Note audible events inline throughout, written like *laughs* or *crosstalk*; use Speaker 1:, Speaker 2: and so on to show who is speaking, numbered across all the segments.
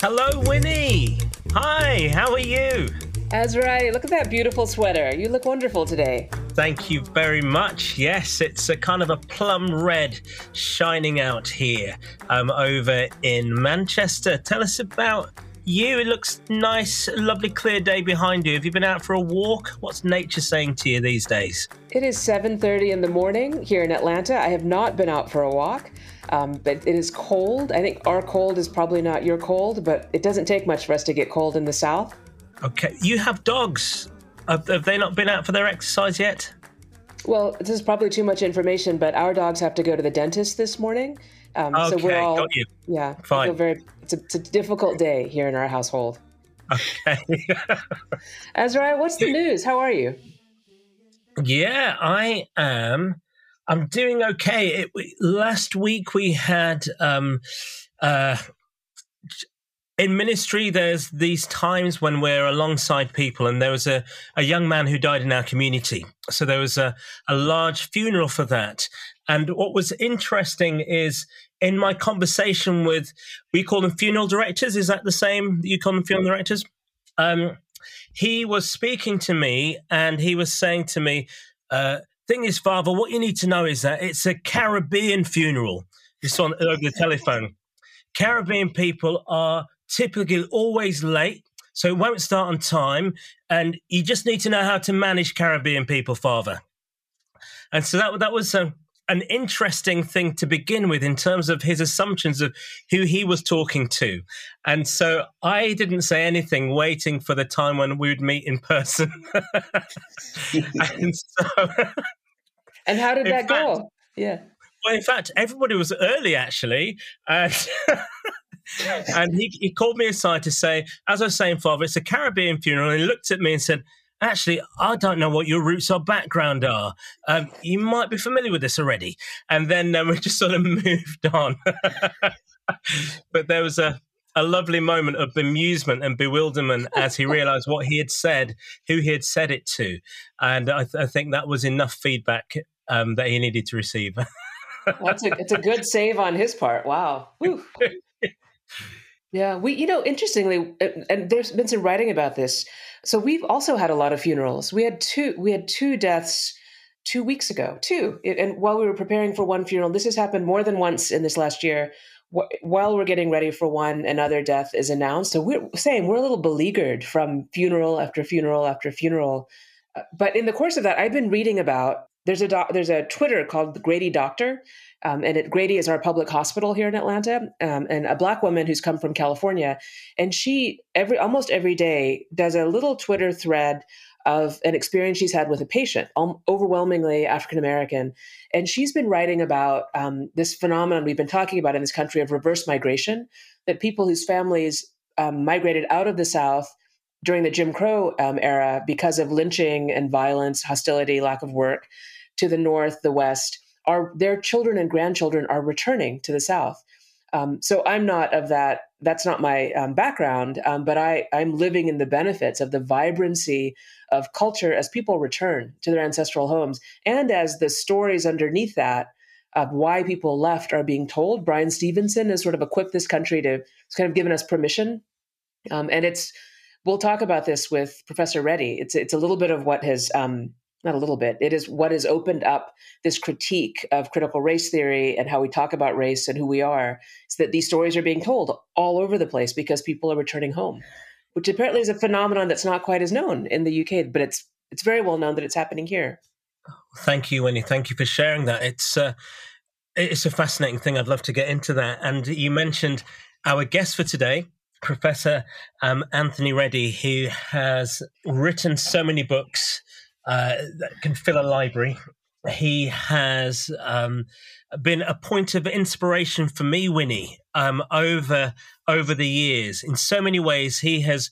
Speaker 1: Hello, Winnie. Hi, how are you?
Speaker 2: Azariah, look at that beautiful sweater. You look wonderful today.
Speaker 1: Thank you very much. Yes, it's a kind of a plum red shining out here um, over in Manchester. Tell us about you. It looks nice, lovely clear day behind you. Have you been out for a walk? What's nature saying to you these days?
Speaker 2: It is 7:30 in the morning here in Atlanta. I have not been out for a walk. Um, but it is cold. I think our cold is probably not your cold, but it doesn't take much for us to get cold in the south.
Speaker 1: Okay, you have dogs. Have, have they not been out for their exercise yet?
Speaker 2: Well, this is probably too much information, but our dogs have to go to the dentist this morning.
Speaker 1: Um, okay, so we're all, got you.
Speaker 2: Yeah,
Speaker 1: fine.
Speaker 2: Very, it's, a, it's a difficult day here in our household.
Speaker 1: Okay. *laughs*
Speaker 2: Azariah, what's the news? How are you?
Speaker 1: Yeah, I am I'm doing okay. It, last week we had um, uh, in ministry. There's these times when we're alongside people, and there was a, a young man who died in our community. So there was a, a large funeral for that. And what was interesting is in my conversation with, we call them funeral directors. Is that the same? You call them funeral directors? Um, he was speaking to me, and he was saying to me. Uh, Thing is, Father, what you need to know is that it's a Caribbean funeral. It's on over the telephone. Caribbean people are typically always late, so it won't start on time. And you just need to know how to manage Caribbean people, Father. And so that that was a, an interesting thing to begin with in terms of his assumptions of who he was talking to. And so I didn't say anything, waiting for the time when we would meet in person. *laughs* and so. *laughs*
Speaker 2: and how did that fact, go? Yeah.
Speaker 1: Well, in fact, everybody was early actually. And. *laughs* and he, he called me aside to say, as I was saying, Father, it's a Caribbean funeral. And he looked at me and said, actually, I don't know what your roots or background are. Um, you might be familiar with this already. And then um, we *laughs* just sort of moved on. *laughs* but there was a, a lovely moment of bemusement and bewilderment as he realized what he had said, who he had said it to. And I, th- I think that was enough feedback um, that he needed to receive. *laughs*
Speaker 2: That's a, it's a good save on his part. Wow. Yeah, we, you know, interestingly, and there's been some writing about this so we've also had a lot of funerals. We had two. We had two deaths two weeks ago. Two, and while we were preparing for one funeral, this has happened more than once in this last year. While we're getting ready for one, another death is announced. So we're saying we're a little beleaguered from funeral after funeral after funeral. Uh, but in the course of that, I've been reading about. There's a doc, there's a Twitter called the Grady Doctor, um, and it, Grady is our public hospital here in Atlanta, um, and a black woman who's come from California, and she every almost every day does a little Twitter thread of an experience she's had with a patient, um, overwhelmingly African American, and she's been writing about um, this phenomenon we've been talking about in this country of reverse migration, that people whose families um, migrated out of the South during the Jim Crow um, era because of lynching and violence, hostility, lack of work, to the North, the West are their children and grandchildren are returning to the South. Um, so I'm not of that. That's not my um, background, um, but I, I'm living in the benefits of the vibrancy of culture as people return to their ancestral homes, and as the stories underneath that of why people left are being told. Bryan Stevenson has sort of equipped this country to. It's kind of given us permission, um, and it's. We'll talk about this with Professor Reddie. It's it's a little bit of what has um, not a little bit. It is what has opened up this critique of critical race theory and how we talk about race and who we are. Is that these stories are being told all over the place because people are returning home, which apparently is a phenomenon that's not quite as known in the UK, but it's it's very well known that it's happening here.
Speaker 1: Thank you, Winnie. Thank you for sharing that. It's uh, it's a fascinating thing. I'd love to get into that. And you mentioned our guest for today, Professor um, Anthony Reddie, who has written so many books uh, can fill a library. He has um, been a point of inspiration for me, Winnie, um, over over the years. In so many ways, he has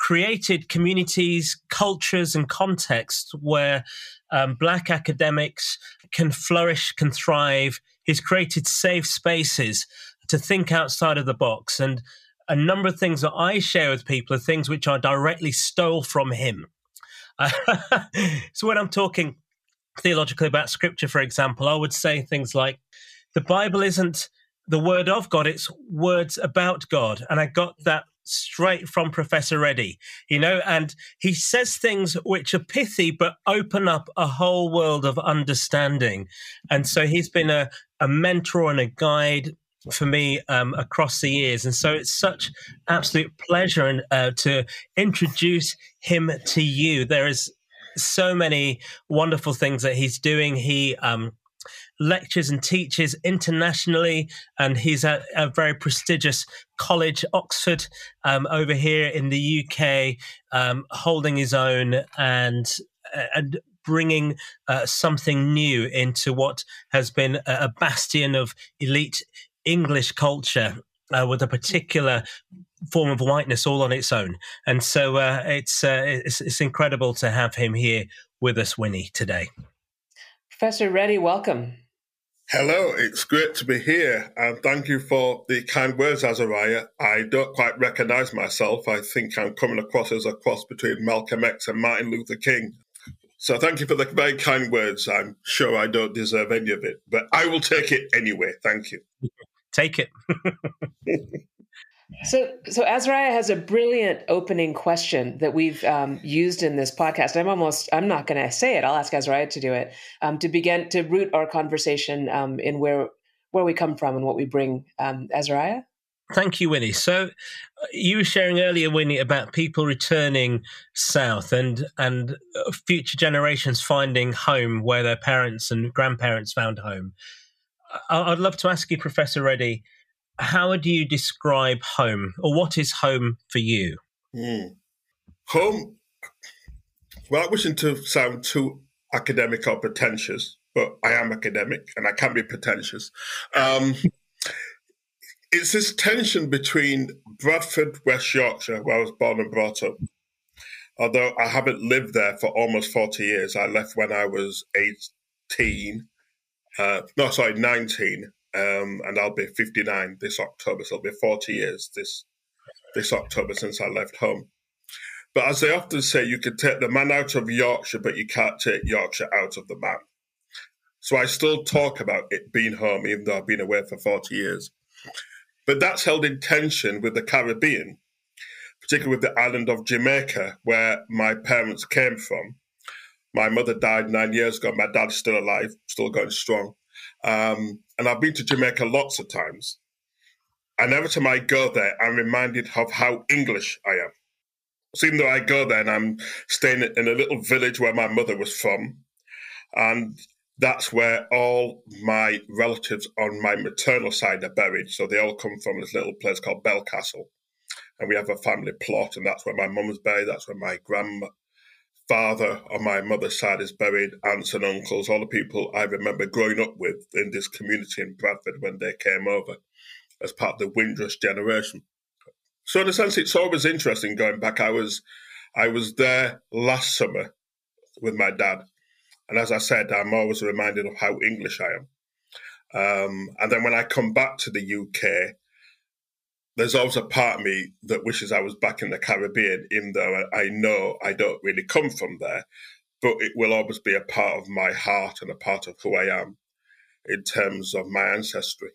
Speaker 1: created communities, cultures, and contexts where um, Black academics can flourish, can thrive. He's created safe spaces to think outside of the box. And a number of things that I share with people are things which I directly stole from him. *laughs* so when I'm talking theologically about scripture, for example, I would say things like, the Bible isn't the word of God, it's words about God. And I got that straight from Professor Reddie, you know, and he says things which are pithy but open up a whole world of understanding. And so he's been a, a mentor and a guide for me um, across the years. And so it's such absolute pleasure and, uh, to introduce him to you. There is so many wonderful things that he's doing. He um, lectures and teaches internationally, and he's at a very prestigious college, Oxford, um, over here in the UK, um, holding his own and and bringing uh, something new into what has been a bastion of elite English culture uh, with a particular form of whiteness all on its own. And so uh, it's, uh, it's, it's incredible to have him here with us, Winnie, today.
Speaker 2: Professor Reddie, welcome.
Speaker 3: Hello, it's great to be here, and thank you for the kind words, Azariah. I don't quite recognize myself. I think I'm coming across as a cross between Malcolm X and Martin Luther King. So thank you for the very kind words. I'm sure I don't deserve any of it, but I will take it anyway. Thank you. *laughs*
Speaker 1: Take it. *laughs*
Speaker 2: So, so Azariah has a brilliant opening question that we've um, used in this podcast. I'm almost, I'm not going to say it. I'll ask Azariah to do it um, to begin to root our conversation um, in where where we come from and what we bring. Um, Azariah.
Speaker 1: Thank you, Winnie. So, uh, you were sharing earlier, Winnie, about people returning south and and uh, future generations finding home where their parents and grandparents found home. I'd love to ask you, Professor Reddie how do you describe home, or what is home for you?
Speaker 3: Mm. Home, without wishing to sound too academic or pretentious, but I am academic and I can be pretentious. Um, *laughs* it's this tension between Bradford, West Yorkshire, where I was born and brought up. Although I haven't lived there for almost 40 years, I left when I was 18. Uh, no, sorry, 19 um, and I'll be 59 this October, so it'll be 40 years this this October since I left home. But as they often say, you can take the man out of Yorkshire, but you can't take Yorkshire out of the man. So I still talk about it being home, even though I've been away for 40 years. But that's held in tension with the Caribbean, particularly with the island of Jamaica, where my parents came from. My mother died nine years ago. My dad's still alive, still going strong. Um, and I've been to Jamaica lots of times. And every time I go there, I'm reminded of how English I am. So even though I go there and I'm staying in a little village where my mother was from, and that's where all my relatives on my maternal side are buried. So they all come from this little place called Belcastle. And we have a family plot, and that's where my mum was buried. That's where my grandma, father on my mother's side is buried, aunts and uncles, all the people I remember growing up with in this community in Bradford when they came over as part of the Windrush generation. So in a sense, it's always interesting going back. I was I was there last summer with my dad. And as I said, I'm always reminded of how English I am. Um, and then when I come back to the UK, there's always a part of me that wishes I was back in the Caribbean, even though I know I don't really come from there. But it will always be a part of my heart and a part of who I am in terms of my ancestry.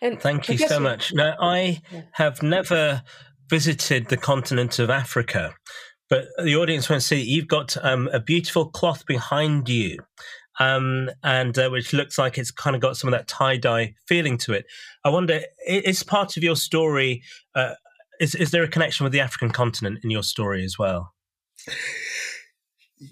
Speaker 1: And Thank you so much. Now, I have never visited the continent of Africa, but the audience won't see you've got um, a beautiful cloth behind you um, and uh, which looks like it's kind of got some of that tie dye feeling to it. I wonder, is part of your story? Uh, is is there a connection with the African continent in your story as well?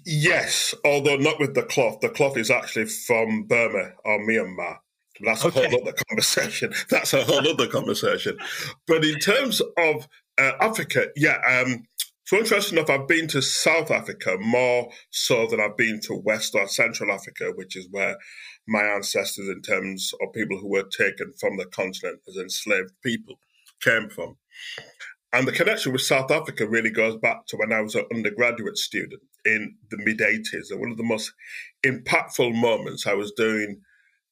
Speaker 3: Yes, although not with the cloth. The cloth is actually from Burma or Myanmar. That's a okay. whole other conversation. *laughs* That's a whole other conversation. But in terms of uh, Africa, yeah, um, so interesting enough, I've been to South Africa more so than I've been to West or Central Africa, which is where my ancestors, in terms of people who were taken from the continent as enslaved people, came from. And the connection with South Africa really goes back to when I was an undergraduate student in the mid 80s. And one of the most impactful moments, I was doing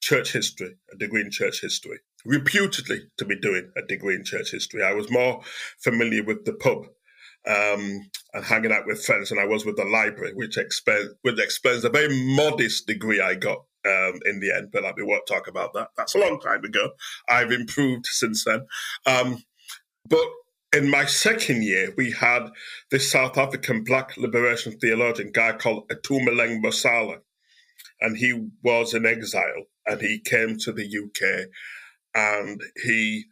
Speaker 3: church history, a degree in church history, reputedly to be doing a degree in church history. I was more familiar with the pub um, and hanging out with friends, and I was with the library, which explains which explains a very modest degree I got um, in the end. But we won't talk about that. That's a long time ago. I've improved since then. Um, but in my second year, we had this South African Black liberation theologian guy called Itumeleng Mosala, and he was in exile, and he came to the UK, and he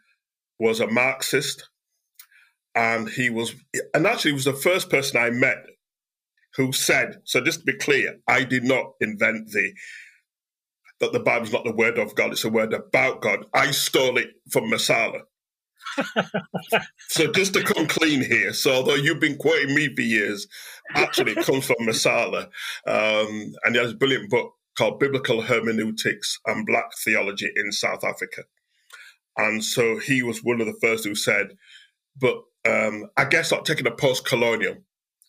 Speaker 3: was a Marxist and he was, and actually, he was the first person I met who said, so just to be clear, I did not invent the that the Bible's not the word of God, it's a word about God. I stole it from Mosala. *laughs* so just to come clean here, so although you've been quoting me for years, actually it comes from Mosala. Um, and he has a brilliant book called Biblical Hermeneutics and Black Theology in South Africa. And so he was one of the first who said, but um, I guess like taking a post-colonial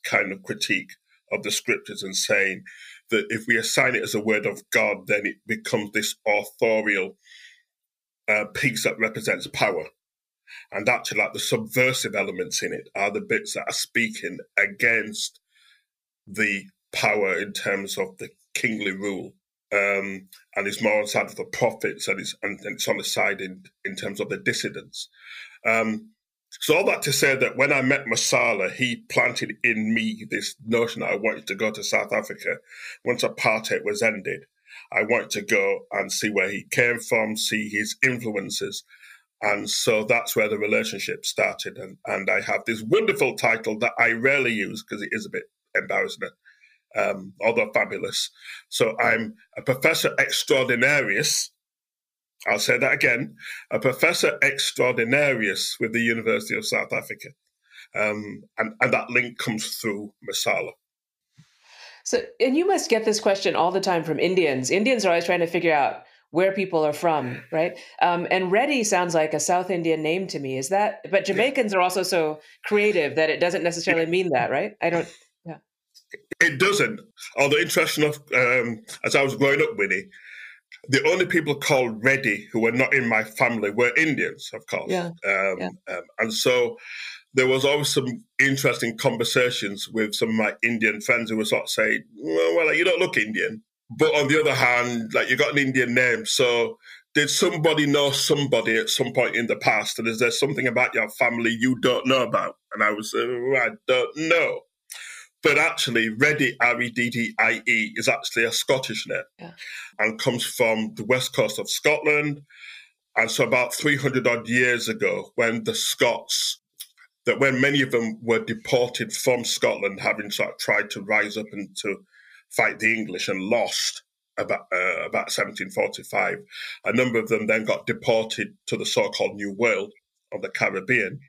Speaker 3: kind of critique of the scriptures and saying that if we assign it as a word of God, then it becomes this authorial uh, piece that represents power. And actually, like the subversive elements in it are the bits that are speaking against the power in terms of the kingly rule. Um, and it's more on the side of the prophets and it's, and, and it's on the side in, in terms of the dissidents. Um, so all that to say that when I met Mosala, he planted in me this notion that I wanted to go to South Africa once apartheid was ended. I wanted to go and see where he came from, see his influences. And so that's where the relationship started. And, and I have this wonderful title that I rarely use because it is a bit embarrassing, um, although fabulous. So I'm a professor extraordinarius I'll say that again, a professor extraordinarius with the University of South Africa. Um, and, and that link comes through Mosala.
Speaker 2: So, and you must get this question all the time from Indians. Indians are always trying to figure out where people are from, right? Um, and Reddy sounds like a South Indian name to me. Is that? But Jamaicans are also so creative that it doesn't necessarily mean that, right? I don't. Yeah.
Speaker 3: It doesn't. Although interesting enough, um, as I was growing up, Winnie, the only people called Reddy who were not in my family were Indians, of course.
Speaker 2: Yeah. Um, yeah.
Speaker 3: Um, and so there was always some interesting conversations with some of my Indian friends who were sort of saying, well, well, you don't look Indian. But on the other hand, like you got an Indian name. So did somebody know somebody at some point in the past? And is there something about your family you don't know about? And I was, uh, I don't know. But actually, Reddie, R E D D I E, is actually a Scottish name yeah. and comes from the west coast of Scotland. And so, about 300 odd years ago, when the Scots, that when many of them were deported from Scotland, having sort of tried to rise up and to fight the English and lost about, uh, about 1745, a number of them then got deported to the so called New World of the Caribbean.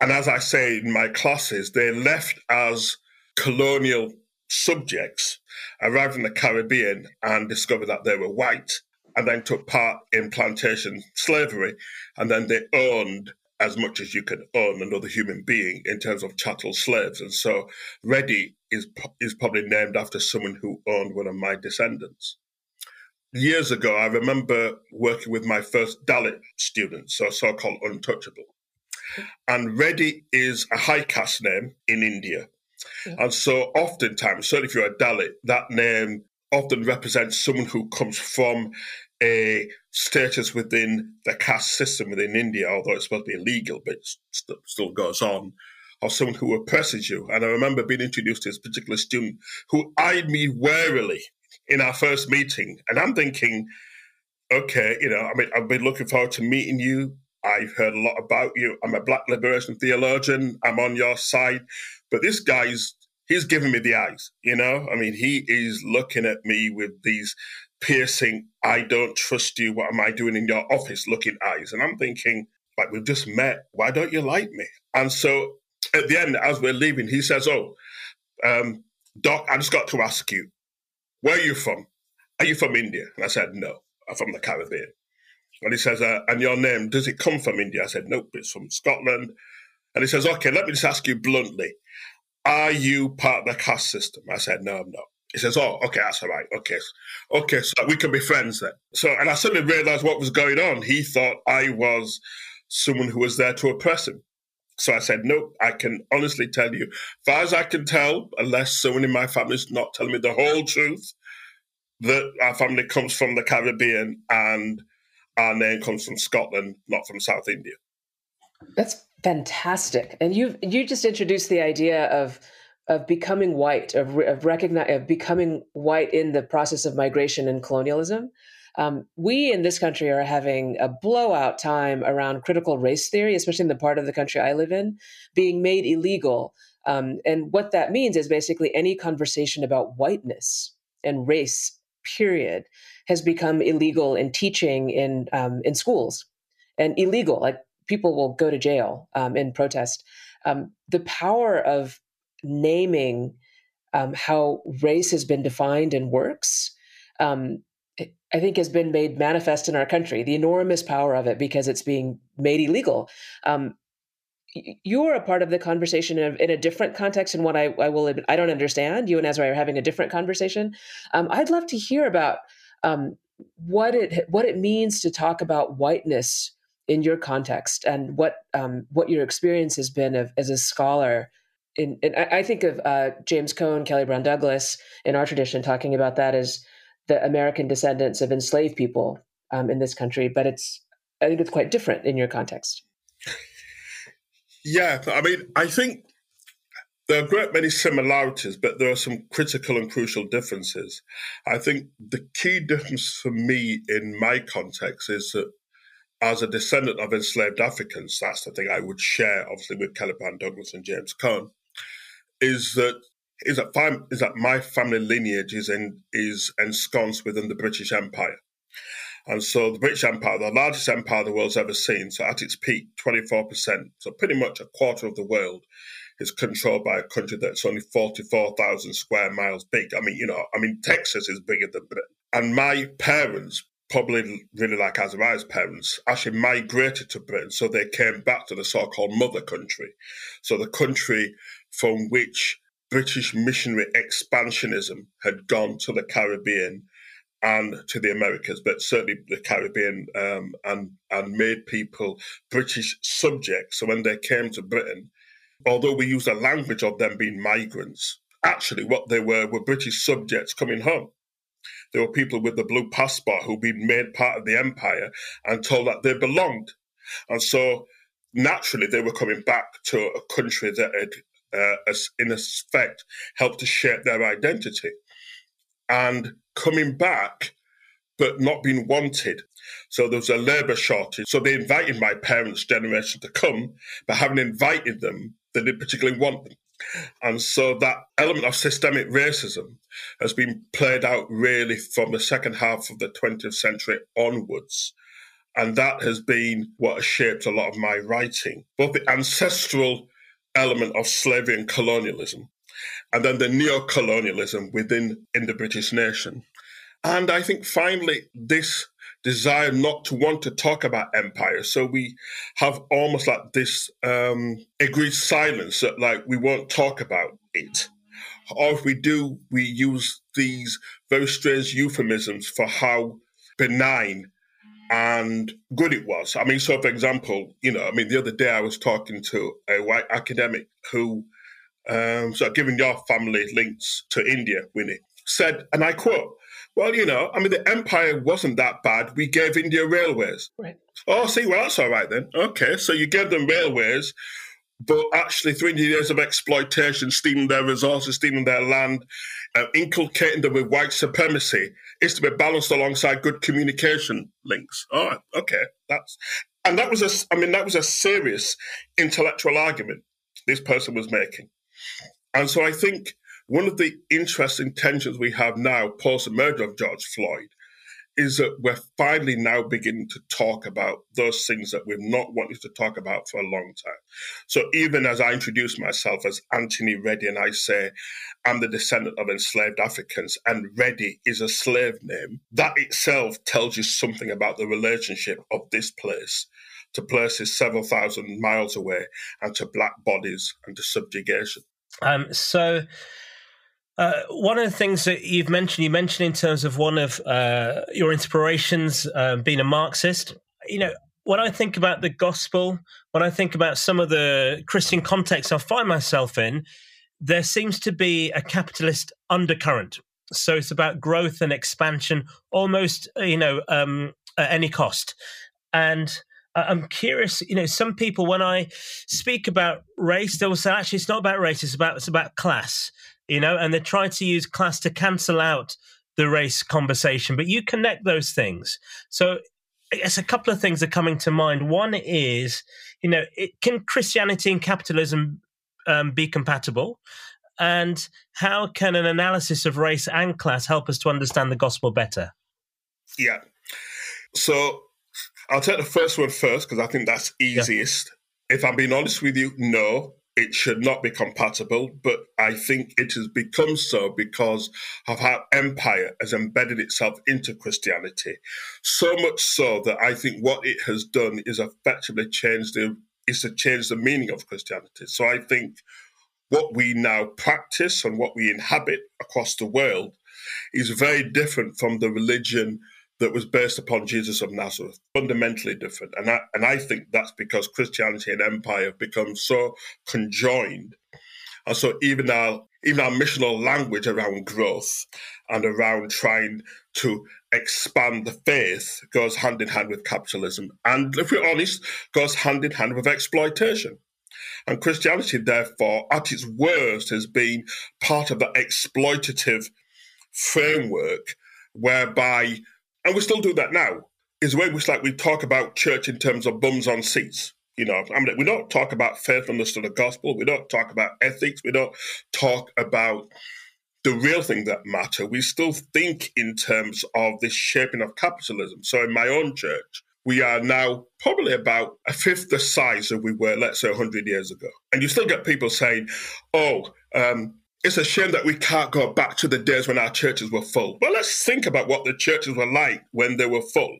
Speaker 3: And as I say in my classes, they left as colonial subjects arrived in the Caribbean and discovered that they were white and then took part in plantation slavery. And then they owned as much as you can own another human being in terms of chattel slaves. And so Reddie is, is probably named after someone who owned one of my descendants. Years ago, I remember working with my first Dalit students, so so called untouchable. And Reddy is a high caste name in India. And so oftentimes, certainly if you're a Dalit, that name often represents someone who comes from a status within the caste system within India, although it's supposed to be illegal, but it still goes on, or someone who oppresses you. And I remember being introduced to this particular student who eyed me warily in our first meeting. And I'm thinking, okay, you know, I mean, I've been looking forward to meeting you. I've heard a lot about you. I'm a black liberation theologian. I'm on your side. But this guy's he's giving me the eyes, you know? I mean, he is looking at me with these piercing, I don't trust you, what am I doing in your office looking eyes. And I'm thinking, like, we've just met. Why don't you like me? And so at the end, as we're leaving, he says, Oh, um, Doc, I just got to ask you, where are you from? Are you from India? And I said, No, I'm from the Caribbean. And he says, uh, And your name, does it come from India? I said, Nope, it's from Scotland. And he says, Okay, let me just ask you bluntly are you part of the caste system? I said, no, I'm not. He says, oh, okay, that's all right. Okay. Okay, so we can be friends then. So, and I suddenly realized what was going on. He thought I was someone who was there to oppress him. So I said, Nope, I can honestly tell you, far as I can tell, unless someone in my family is not telling me the whole truth, that our family comes from the Caribbean and our name comes from Scotland, not from South India.
Speaker 2: That's fantastic. And you you just introduced the idea of of becoming white, of, of recognize, of becoming white in the process of migration and colonialism. Um, we in this country are having a blowout time around critical race theory, especially in the part of the country I live in, being made illegal. Um, and what that means is basically any conversation about whiteness and race, period, has become illegal in teaching in um, in schools, and illegal. Like people will go to jail um, in protest. Um, the power of naming um, how race has been defined and works um, I think has been made manifest in our country, the enormous power of it because it's being made illegal. Um, you're a part of the conversation in a, in a different context and what I, I, will I don't understand. You and Azariah are having a different conversation. Um, I'd love to hear about what it what it means to talk about whiteness in your context and what um, what your experience has been of, as a scholar. In, in I think of uh, James Cone, Kelly Brown Douglas in our tradition talking about that as the American descendants of enslaved people um, in this country, but it's I think it's quite different in your context.
Speaker 3: Yeah, I mean, I think there are great many similarities, but there are some critical and crucial differences. I think the key difference for me in my context is that as a descendant of enslaved Africans, that's the thing I would share, obviously, with Kelly Brown Douglas and James Cone, is that is that fam- is that my family lineage is in, is ensconced within the British Empire. And so the British Empire, the largest empire the world's ever seen, so at its peak, 24%, so pretty much a quarter of the world is controlled by a country that's only 44,000 square miles big. I mean, you know, I mean, Texas is bigger than Britain. And my parents, probably really like Azariah's parents, actually migrated to Britain. So they came back to the so called mother country. So the country from which British missionary expansionism had gone to the Caribbean and to the Americas, but certainly the Caribbean, um, and and made people British subjects. So when they came to Britain, although we use the language of them being migrants, actually what they were were British subjects coming home. There were people with the blue passport who'd been made part of the empire and told that they belonged, and so naturally they were coming back to a country that had uh, in effect helped to shape their identity. And coming back, but not being wanted. So there was a labour shortage. So they invited my parents' generation to come, but having invited them, they didn't particularly want them. And so that element of systemic racism has been played out really from the second half of the 20th century onwards. And that has been what has shaped a lot of my writing. Both the ancestral element of slavery and colonialism, and then the neo-colonialism within in the British nation. And I think finally this desire not to want to talk about empire. So we have almost like this um, agreed silence that like we won't talk about it. Or if we do, we use these very strange euphemisms for how benign and good it was. I mean, so for example, you know, I mean, the other day I was talking to a white academic who, um, so giving your family links to India, Winnie, said, and I quote, well, you know, I mean, the empire wasn't that bad. We gave India railways.
Speaker 2: Right.
Speaker 3: Oh, see, well, that's all right then. Okay, so you gave them railways, but actually 300 years of exploitation, stealing their resources, stealing their land, uh, inculcating them with white supremacy is to be balanced alongside good communication links. All right, okay, that's and that was a, I mean, that was a serious intellectual argument this person was making, and so I think one of the interesting tensions we have now post the murder of George Floyd is that we're finally now beginning to talk about those things that we've not wanted to talk about for a long time. So even as I introduce myself as Anthony Reddie and I say, I'm the descendant of enslaved Africans and Reddie is a slave name, that itself tells you something about the relationship of this place to places several thousand miles away and to black bodies and to subjugation.
Speaker 1: Um, so uh, one of the things that you've mentioned, you mentioned in terms of one of uh, your inspirations uh, being a Marxist. You know, when I think about the gospel, when I think about some of the Christian contexts I find myself in, there seems to be a capitalist undercurrent. So it's about growth and expansion, almost you know um, at any cost. And I'm curious, you know, some people when I speak about race, they will say actually it's not about race, it's about it's about class, you know, and they're trying to use class to cancel out the race conversation, but you connect those things. So I guess a couple of things are coming to mind. One is, you know, it, can Christianity and capitalism um, be compatible? And how can an analysis of race and class help us to understand the gospel better?
Speaker 3: Yeah. So I'll take the first one first because I think that's easiest. Yeah. If I'm being honest with you, no, it should not be compatible, but I think it has become so because of how empire has embedded itself into Christianity. So much so that I think what it has done is effectively changed the is to change the meaning of Christianity. So I think what we now practice and what we inhabit across the world is very different from the religion that was based upon Jesus of Nazareth, fundamentally different. And I, and I think that's because Christianity and empire have become so conjoined. And so even our even our missional language around growth and around trying to expand the faith goes hand in hand with capitalism. And if we're honest, goes hand in hand with exploitation. And Christianity, therefore, at its worst, has been part of that exploitative framework whereby and we still do that now, is the way which like we talk about church in terms of bums on seats. You know, I mean, we don't talk about faithfulness to the gospel. We don't talk about ethics. We don't talk about the real thing that matter. We still think in terms of this shaping of capitalism. So in my own church, we are now probably about a fifth the size of we were, let's say, 100 years ago. And you still get people saying, oh, um, it's a shame that we can't go back to the days when our churches were full. But let's think about what the churches were like when they were full.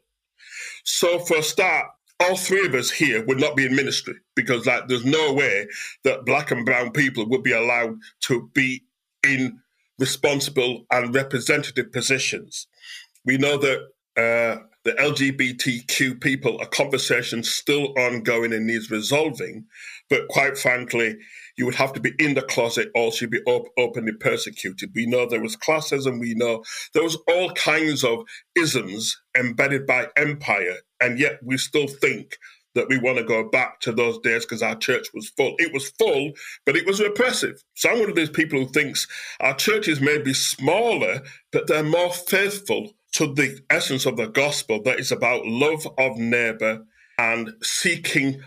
Speaker 3: So, for a start, all three of us here would not be in ministry because, like, there's no way that black and brown people would be allowed to be in responsible and representative positions. We know that uh, the LGBTQ people, a conversation still ongoing and needs resolving. But quite frankly, you would have to be in the closet or you'd be op- openly persecuted. We know there was classism. We know there was all kinds of isms embedded by empire. And yet we still think that we want to go back to those days because our church was full. It was full, but it was repressive. So I'm one of these people who thinks our churches may be smaller, but they're more faithful to the essence of the gospel that is about love of neighbor and seeking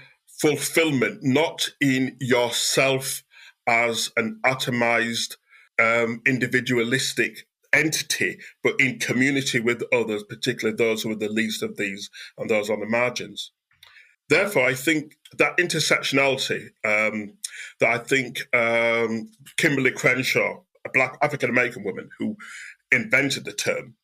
Speaker 3: fulfillment, not in yourself as an atomized, um, individualistic entity, but in community with others, particularly those who are the least of these and those on the margins. Therefore, I think that intersectionality um, that I think um, Kimberlé Crenshaw, a black African American woman who invented the term,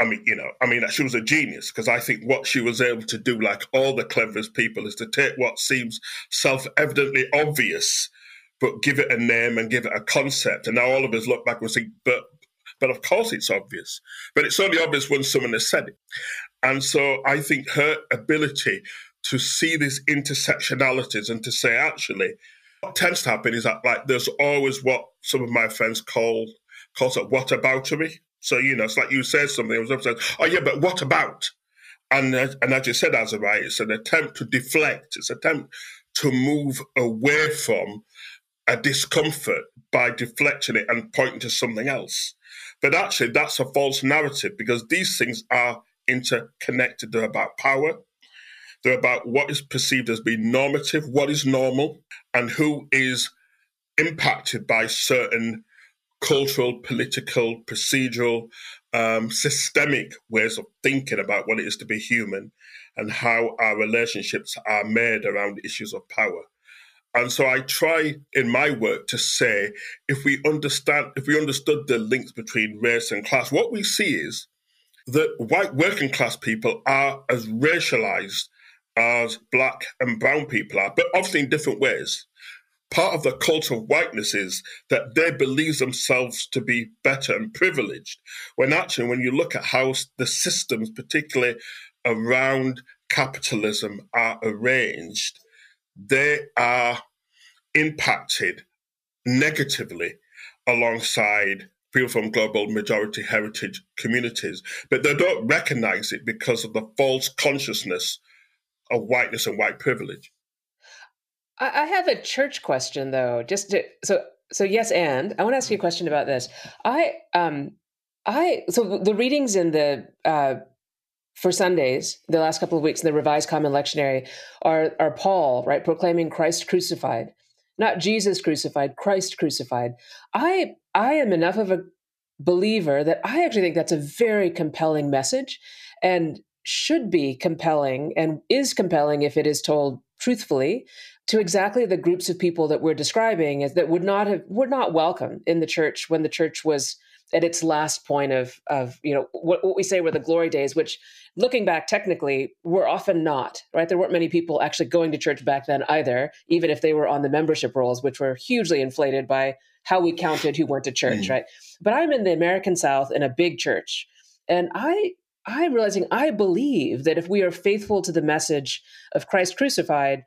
Speaker 3: I mean, you know, I mean, she was a genius because I think what she was able to do, like all the cleverest people, is to take what seems self evidently obvious, but give it a name and give it a concept. And now all of us look back and think, but but of course it's obvious. But it's only obvious when someone has said it. And so I think her ability to see these intersectionalities and to say, actually, what tends to happen is that like there's always what some of my friends call calls it whataboutery. So, you know, it's like you said something, it was upset, oh, yeah, but what about? And, uh, and as you said, Azariah, it's an attempt to deflect, it's an attempt to move away from a discomfort by deflecting it and pointing to something else. But actually, that's a false narrative because these things are interconnected. They're about power, they're about what is perceived as being normative, what is normal, and who is impacted by certain cultural, political, procedural, um, systemic ways of thinking about what it is to be human and how our relationships are made around issues of power. And so I try in my work to say if we understand, if we understood the links between race and class, what we see is that white working class people are as racialized as black and brown people are, but obviously in different ways part of the culture of whiteness is that they believe themselves to be better and privileged. When actually, when you look at how the systems, particularly around capitalism are arranged, they are impacted negatively alongside people from global majority heritage communities, but they don't recognize it because of the false consciousness of whiteness and white privilege.
Speaker 2: I have a church question though. Just to, so so yes, and I want to ask you a question about this. I um I so the readings in the uh for Sundays, the last couple of weeks in the Revised Common Lectionary are are Paul, right, proclaiming Christ crucified not Jesus crucified, Christ crucified. I I am enough of a believer that I actually think that's a very compelling message and should be compelling and is compelling if it is told truthfully to exactly the groups of people that we're describing as that would not have were not welcome in the church when the church was at its last point of of you know what, what we say were the glory days which looking back technically were often not right there weren't many people actually going to church back then either even if they were on the membership rolls which were hugely inflated by how we counted who went to church mm. right but i'm in the american south in a big church and i i'm realizing i believe that if we are faithful to the message of christ crucified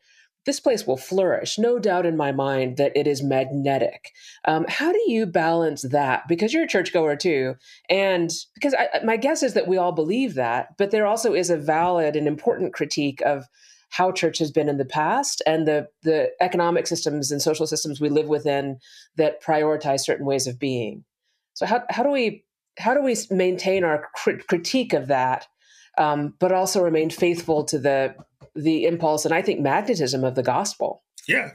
Speaker 2: this place will flourish. No doubt in my mind that it is magnetic. Um, how do you balance that? Because you're a churchgoer too, and because I, my guess is that we all believe that, but there also is a valid and important critique of how church has been in the past and the the economic systems and social systems we live within that prioritize certain ways of being. So how how do we how do we maintain our crit- critique of that, um, but also remain faithful to the the impulse and I think magnetism of the gospel.
Speaker 3: Yeah.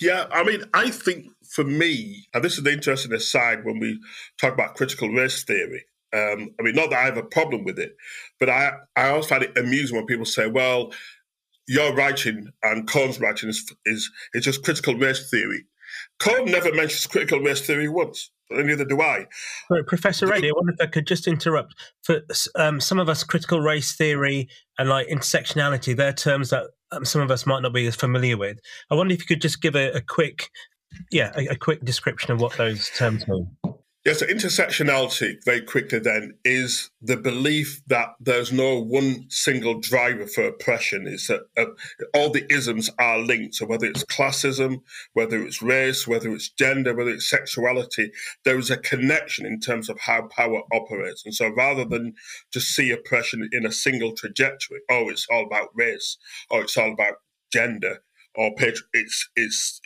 Speaker 3: Yeah. I mean, I think for me, and this is the interesting aside when we talk about critical race theory. Um, I mean, not that I have a problem with it, but I, I always find it amusing when people say, well, your writing and Cone's writing is, is, is just critical race theory. Cone never mentions critical race theory once neither do I.
Speaker 1: Professor Reddie, I wonder if I could just interrupt. For um, some of us, critical race theory and like intersectionality, they're terms that um, some of us might not be as familiar with. I wonder if you could just give a, a quick, yeah, a, a, quick description of what those terms mean.
Speaker 3: Yes, so intersectionality, very quickly then, is the belief that there's no one single driver for oppression. Is that uh, all the isms are linked. So whether it's classism, whether it's race, whether it's gender, whether it's sexuality, there is a connection in terms of how power operates. And so rather than just see oppression in a single trajectory, oh, it's all about race, or it's all about gender, or patri- it's, it's,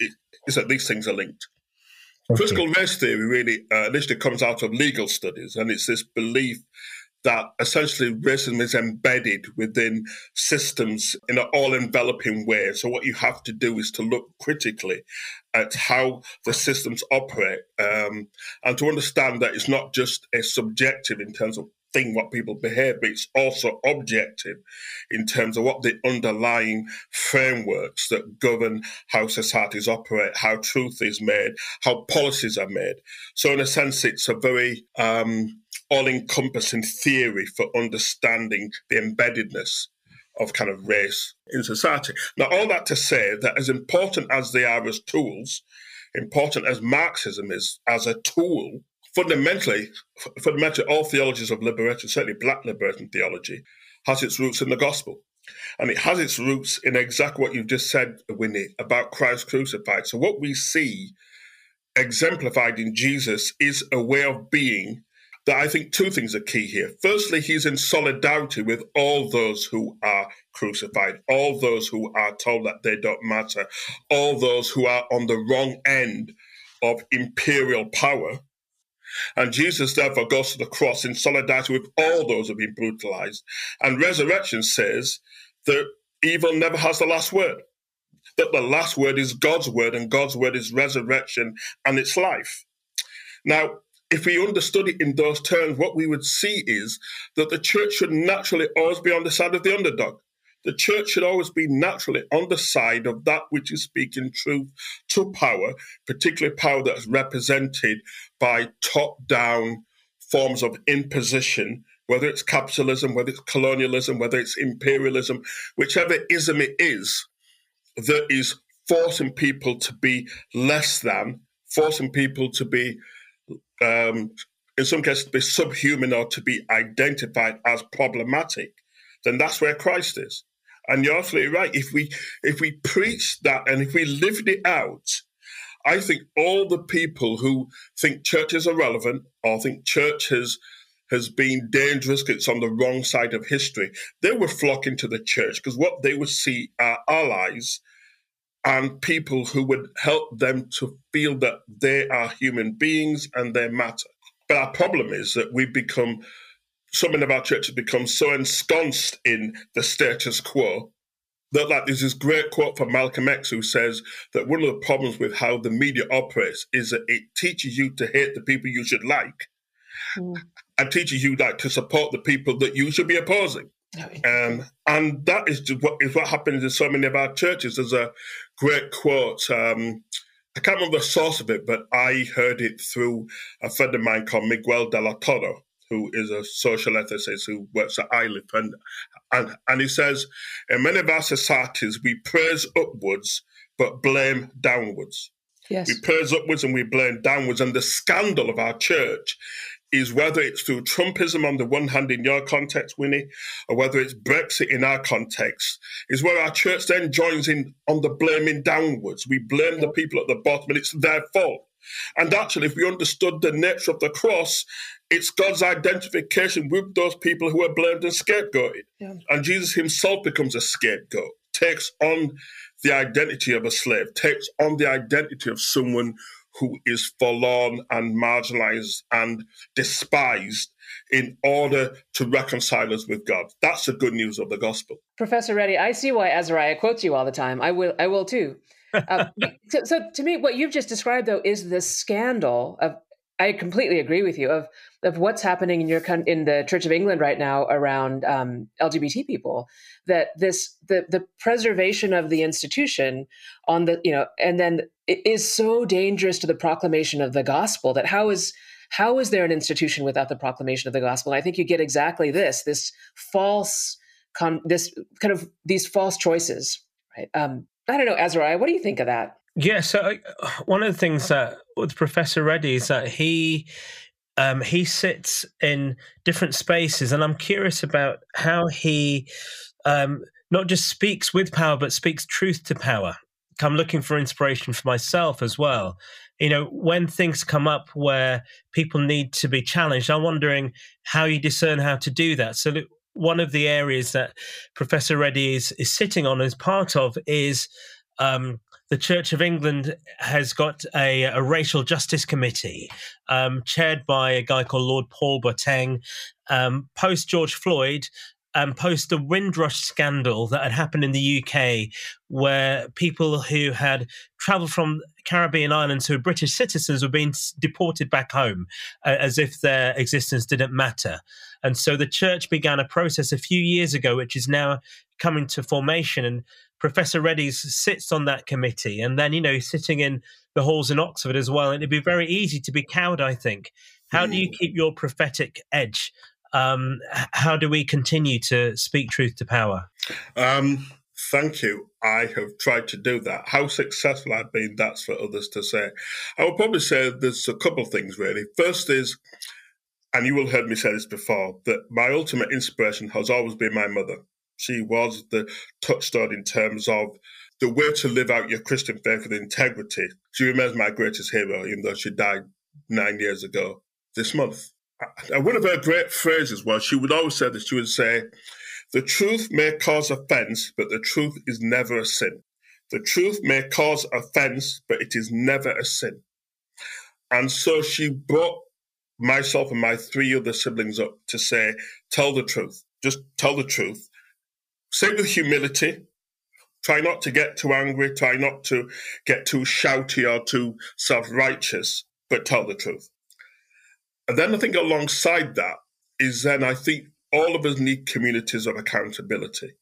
Speaker 3: it's that these things are linked. Critical race theory really uh, initially comes out of legal studies, and it's this belief that essentially racism is embedded within systems in an all enveloping way. So, what you have to do is to look critically at how the systems operate um, and to understand that it's not just a subjective in terms of thing what people behave, but it's also objective in terms of what the underlying frameworks that govern how societies operate, how truth is made, how policies are made. So, in a sense, it's a very um, all encompassing theory for understanding the embeddedness of kind of race in society. Now, all that to say that as important as they are as tools, important as Marxism is as a tool fundamentally, fundamentally, all theologies of liberation, certainly black liberation theology, has its roots in the gospel. And it has its roots in exactly what you've just said, Winnie, about Christ crucified. So, what we see exemplified in Jesus is a way of being that I think two things are key here. Firstly, he's in solidarity with all those who are crucified, all those who are told that they don't matter, all those who are on the wrong end of imperial power and Jesus therefore goes to the cross in solidarity with all those who have been brutalized. And resurrection says that evil never has the last word, that the last word is God's word, and God's word is resurrection and it's life. Now, if we understood it in those terms, what we would see is that the church should naturally always be on the side of the underdog. The church should always be naturally on the side of that which is speaking truth to power, particularly power that is represented by top down forms of imposition, whether it's capitalism, whether it's colonialism, whether it's imperialism, whichever ism it is, that is forcing people to be less than, forcing people to be, um, in some cases, to be subhuman or to be identified as problematic, then that's where Christ is. And you're absolutely right. If we if we preach that and if we lived it out, I think all the people who think churches are relevant or think church has has been dangerous it's on the wrong side of history, they would flock into the church because what they would see are allies and people who would help them to feel that they are human beings and they matter. But our problem is that we've become, some of our churches become so ensconced in the status quo that, like, there's this great quote from Malcolm X who says that one of the problems with how the media operates is that it teaches you to hate the people you should like mm. and teaches you like to support the people that you should be opposing. Um, and that is what is what happens in so many of our churches. There's a great quote. Um, I can't remember the source of it, but I heard it through a friend of mine called Miguel De La Torre, who is a social ethicist who works at Iliff. And, and, and he says, in many of our societies, we praise upwards, but blame downwards.
Speaker 2: Yes.
Speaker 3: We praise upwards and we blame downwards. And the scandal of our church is whether it's through Trumpism on the one hand in your context, Winnie, or whether it's Brexit in our context, is where our church then joins in on the blaming downwards. We blame the people at the bottom and it's their fault. And actually, if we understood the nature of the cross, it's God's identification with those people who are blamed and scapegoated. Yeah. And Jesus himself becomes a scapegoat, takes on the identity of a slave, takes on the identity of someone who is forlorn and marginalized and despised in order to reconcile us with God. That's the good news of the gospel.
Speaker 2: Professor Reddie, I see why Azariah quotes you all the time. I will I will too. Uh, *laughs* so, so to me, what you've just described though is the scandal of I completely agree with you of of what's happening in your in the Church of England right now around um, LGBT people. That this the the preservation of the institution on the you know and then it is so dangerous to the proclamation of the gospel that how is how is there an institution without the proclamation of the gospel? And I think you get exactly this this false con, this kind of these false choices. Right? Um, I don't know, Azariah. What do you think of that?
Speaker 1: Yeah, so uh, one of the things that with Professor Reddie is that he um, he sits in different spaces, and I'm curious about how he um, not just speaks with power, but speaks truth to power. I'm looking for inspiration for myself as well. You know, when things come up where people need to be challenged, I'm wondering how you discern how to do that. So, one of the areas that Professor Reddie is, is sitting on as part of is um, the Church of England has got a, a racial justice committee um, chaired by a guy called Lord Paul Boateng. Um, post George Floyd, and post the Windrush scandal that had happened in the UK, where people who had traveled from Caribbean islands who were British citizens were being deported back home uh, as if their existence didn't matter. And so the church began a process a few years ago, which is now coming to formation. And Professor Reddie's sits on that committee, and then you know sitting in the halls in Oxford as well. And it'd be very easy to be cowed, I think. How do you mm. keep your prophetic edge? Um, how do we continue to speak truth to power?
Speaker 3: Um, thank you. I have tried to do that. How successful I've been, that's for others to say. I would probably say there's a couple of things really. First is, and you will have heard me say this before, that my ultimate inspiration has always been my mother. She was the touchstone in terms of the way to live out your Christian faith with integrity. She remains my greatest hero, even though she died nine years ago this month. And one of her great phrases was she would always say this, she would say, The truth may cause offense, but the truth is never a sin. The truth may cause offense, but it is never a sin. And so she brought myself and my three other siblings up to say, Tell the truth. Just tell the truth. Say with humility. Try not to get too angry. Try not to get too shouty or too self righteous, but tell the truth. And then I think alongside that is then I think all of us need communities of accountability.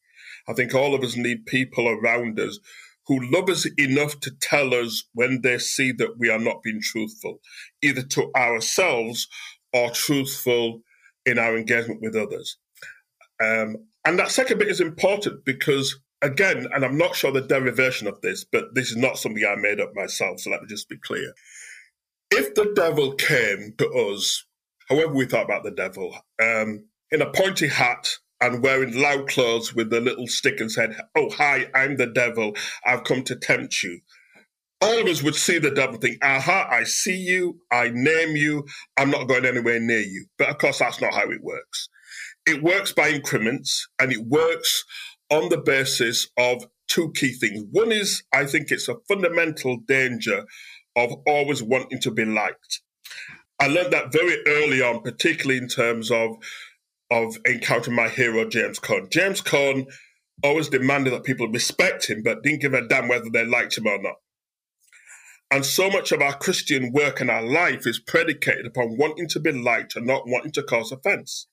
Speaker 3: I think all of us need people around us who love us enough to tell us when they see that we are not being truthful, either to ourselves or truthful in our engagement with others. Um, and that second bit is important because, again, and I'm not sure the derivation of this, but this is not something I made up myself, so let me just be clear. If the devil came to us, however we thought about the devil, um, in a pointy hat and wearing loud clothes with a little stick and said, Oh, hi, I'm the devil. I've come to tempt you. All of us would see the devil think, Aha, I see you. I name you. I'm not going anywhere near you. But of course, that's not how it works. It works by increments and it works on the basis of two key things. One is, I think it's a fundamental danger of always wanting to be liked. I learned that very early on, particularly in terms of of encountering my hero James Cone. James Cone always demanded that people respect him, but didn't give a damn whether they liked him or not. And so much of our Christian work and our life is predicated upon wanting to be liked and not wanting to cause offense.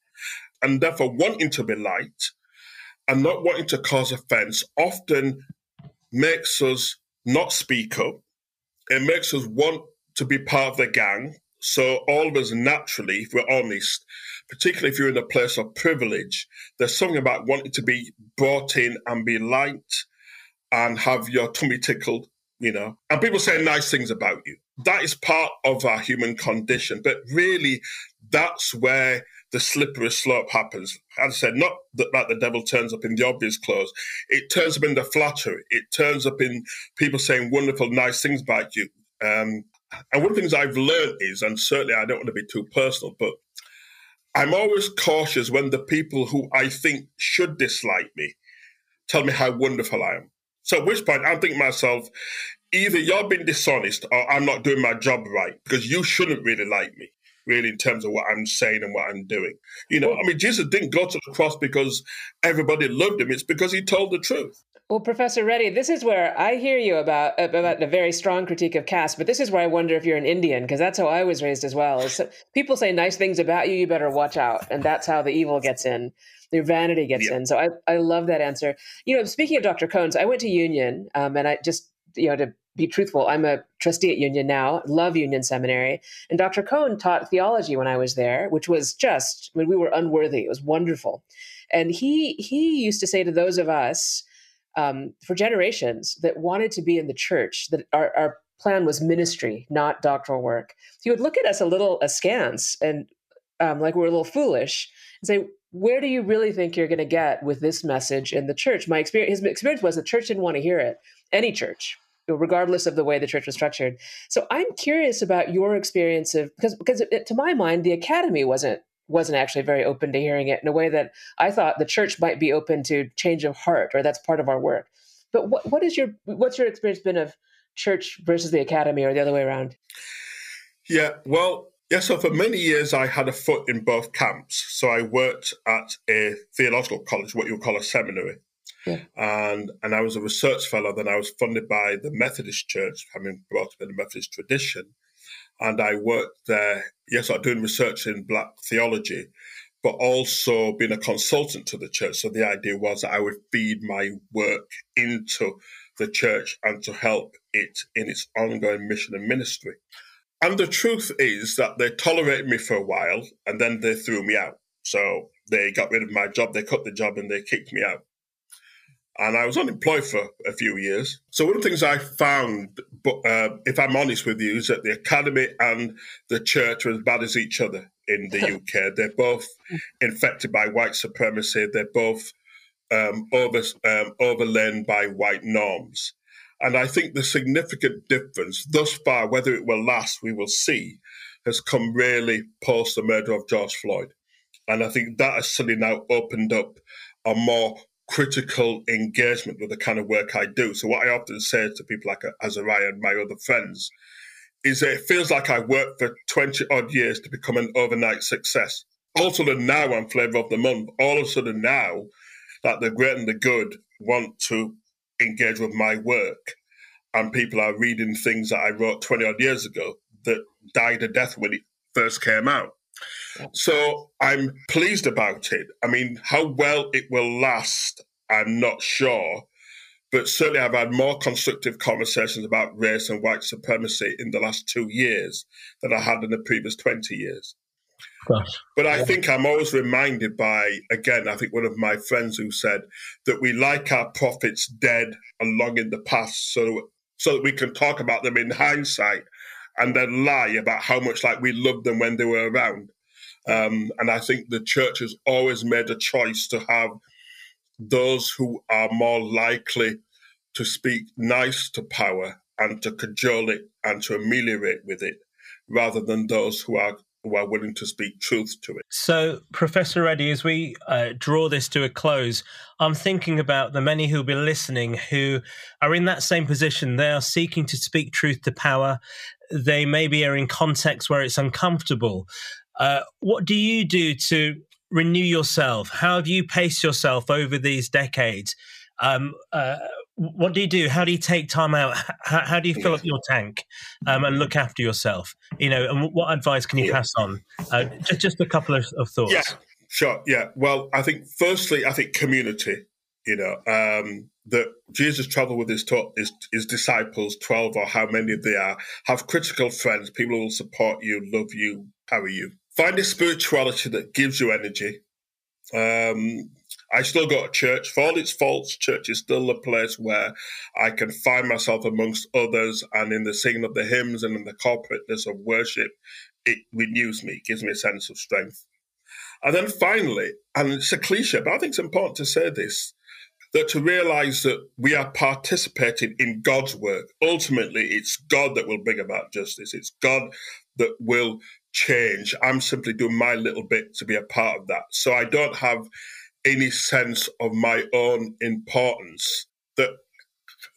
Speaker 3: And therefore, wanting to be liked and not wanting to cause offense often makes us not speak up. It makes us want to be part of the gang. So, all of us naturally, if we're honest, particularly if you're in a place of privilege, there's something about wanting to be brought in and be liked and have your tummy tickled, you know, and people say nice things about you. That is part of our human condition. But really, that's where the slippery slope happens. As I said, not that like the devil turns up in the obvious clothes. It turns up in the flattery. It turns up in people saying wonderful, nice things about you. Um, and one of the things I've learned is, and certainly I don't want to be too personal, but I'm always cautious when the people who I think should dislike me tell me how wonderful I am. So at which point I'm thinking myself, either you're being dishonest or I'm not doing my job right because you shouldn't really like me, really, in terms of what I'm saying and what I'm doing. You know, I mean, Jesus didn't go to the cross because everybody loved him. It's because he told the truth.
Speaker 2: Well, Professor Reddie, this is where I hear you about about a very strong critique of caste, but this is where I wonder if you're an Indian because that's how I was raised as well. Is people say nice things about you, you better watch out, and that's how the evil gets in, their vanity gets yeah. in. So I I love that answer. You know, speaking of Dr. Cones, I went to Union, um, and I just you know to be truthful, I'm a trustee at Union now. Love Union Seminary, and Dr. Cone taught theology when I was there, which was just when we were unworthy. It was wonderful, and he he used to say to those of us um, for generations that wanted to be in the church, that our, our plan was ministry, not doctoral work. He would look at us a little askance and um, like we're a little foolish and say, where do you really think you're going to get with this message in the church? My experience, his experience was the church didn't want to hear it. Any church, regardless of the way the church was structured. So I'm curious about your experience of because because it, to my mind the academy wasn't wasn't actually very open to hearing it in a way that I thought the church might be open to change of heart, or that's part of our work. But what, what is your what's your experience been of church versus the academy, or the other way around?
Speaker 3: Yeah, well, yeah. So for many years, I had a foot in both camps. So I worked at a theological college, what you would call a seminary. Yeah. And and I was a research fellow. Then I was funded by the Methodist Church, having brought up in the Methodist tradition and I worked there, yes, I'm doing research in black theology, but also being a consultant to the church. So the idea was that I would feed my work into the church and to help it in its ongoing mission and ministry. And the truth is that they tolerated me for a while and then they threw me out. So they got rid of my job, they cut the job and they kicked me out and I was unemployed for a few years. So one of the things I found, but uh, if I'm honest with you, is that the academy and the church are as bad as each other in the *laughs* UK. They're both infected by white supremacy. They're both um, over um, overlain by white norms. And I think the significant difference thus far, whether it will last, we will see, has come really post the murder of George Floyd. And I think that has suddenly now opened up a more critical engagement with the kind of work I do. So what I often say to people like uh, Azariah and my other friends is that it feels like I worked for 20 odd years to become an overnight success. All of a sudden now I'm flavor of the month. All of a sudden now that the great and the good want to engage with my work and people are reading things that I wrote 20 odd years ago that died a death when it first came out. So I'm pleased about it. I mean, how well it will last, I'm not sure. But certainly, I've had more constructive conversations about race and white supremacy in the last two years than I had in the previous 20 years. Gosh. But I think I'm always reminded by, again, I think one of my friends who said that we like our prophets dead and long in the past so, so that we can talk about them in hindsight and then lie about how much like we loved them when they were around. Um, and I think the church has always made a choice to have those who are more likely to speak nice to power and to cajole it and to ameliorate with it, rather than those who are who are willing to speak truth to it.
Speaker 1: So, Professor Reddie, as we uh, draw this to a close, I'm thinking about the many who'll be listening who are in that same position. They are seeking to speak truth to power. They maybe are in contexts where it's uncomfortable. Uh, what do you do to renew yourself? How have you paced yourself over these decades? Um, uh, what do you do? How do you take time out? How, how do you fill up your tank um, and look after yourself? You know, and what advice can you yeah. pass on? Uh, just just a couple of, of, thoughts.
Speaker 3: Yeah, sure. Yeah. Well, I think firstly, I think community. You know, um, that Jesus traveled with his, taught, his his disciples, twelve or how many they are. Have critical friends, people who will support you, love you, carry you. Find a spirituality that gives you energy. Um, I still go to church. For all its faults, church is still a place where I can find myself amongst others and in the singing of the hymns and in the corporateness of worship, it renews me, gives me a sense of strength. And then finally, and it's a cliche, but I think it's important to say this, that to realize that we are participating in God's work. Ultimately, it's God that will bring about justice. It's God that will change. I'm simply doing my little bit to be a part of that. So I don't have any sense of my own importance that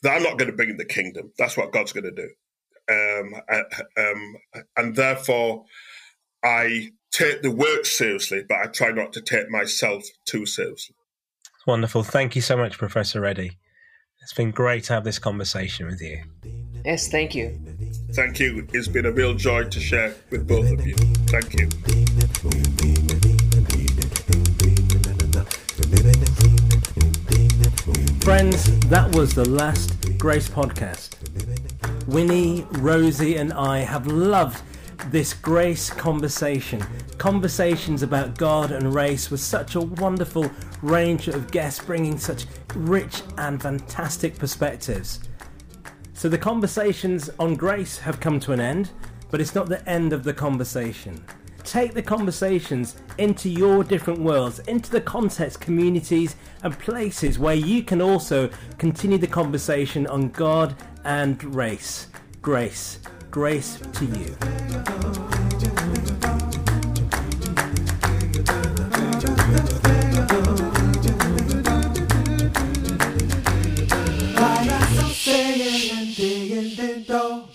Speaker 3: that I'm not going to bring in the kingdom. That's what God's going to do. Um, um, and therefore, I take the work seriously, but I try not to take myself too seriously.
Speaker 1: Wonderful. Thank you so much, Professor Reddie. It's been great to have this conversation with you.
Speaker 2: Yes, thank you.
Speaker 3: Thank you. It's been a real joy to share with both of you. Thank you.
Speaker 1: Friends, that was the last Grace podcast. Winnie, Rosie, and I have loved this Grace conversation. Conversations about God and race with such a wonderful range of guests bringing such rich and fantastic perspectives. So the conversations on grace have come to an end, but it's not the end of the conversation take the conversations into your different worlds, into the context, communities, and places where you can also continue the conversation on God and race. Grace. Grace to you. though.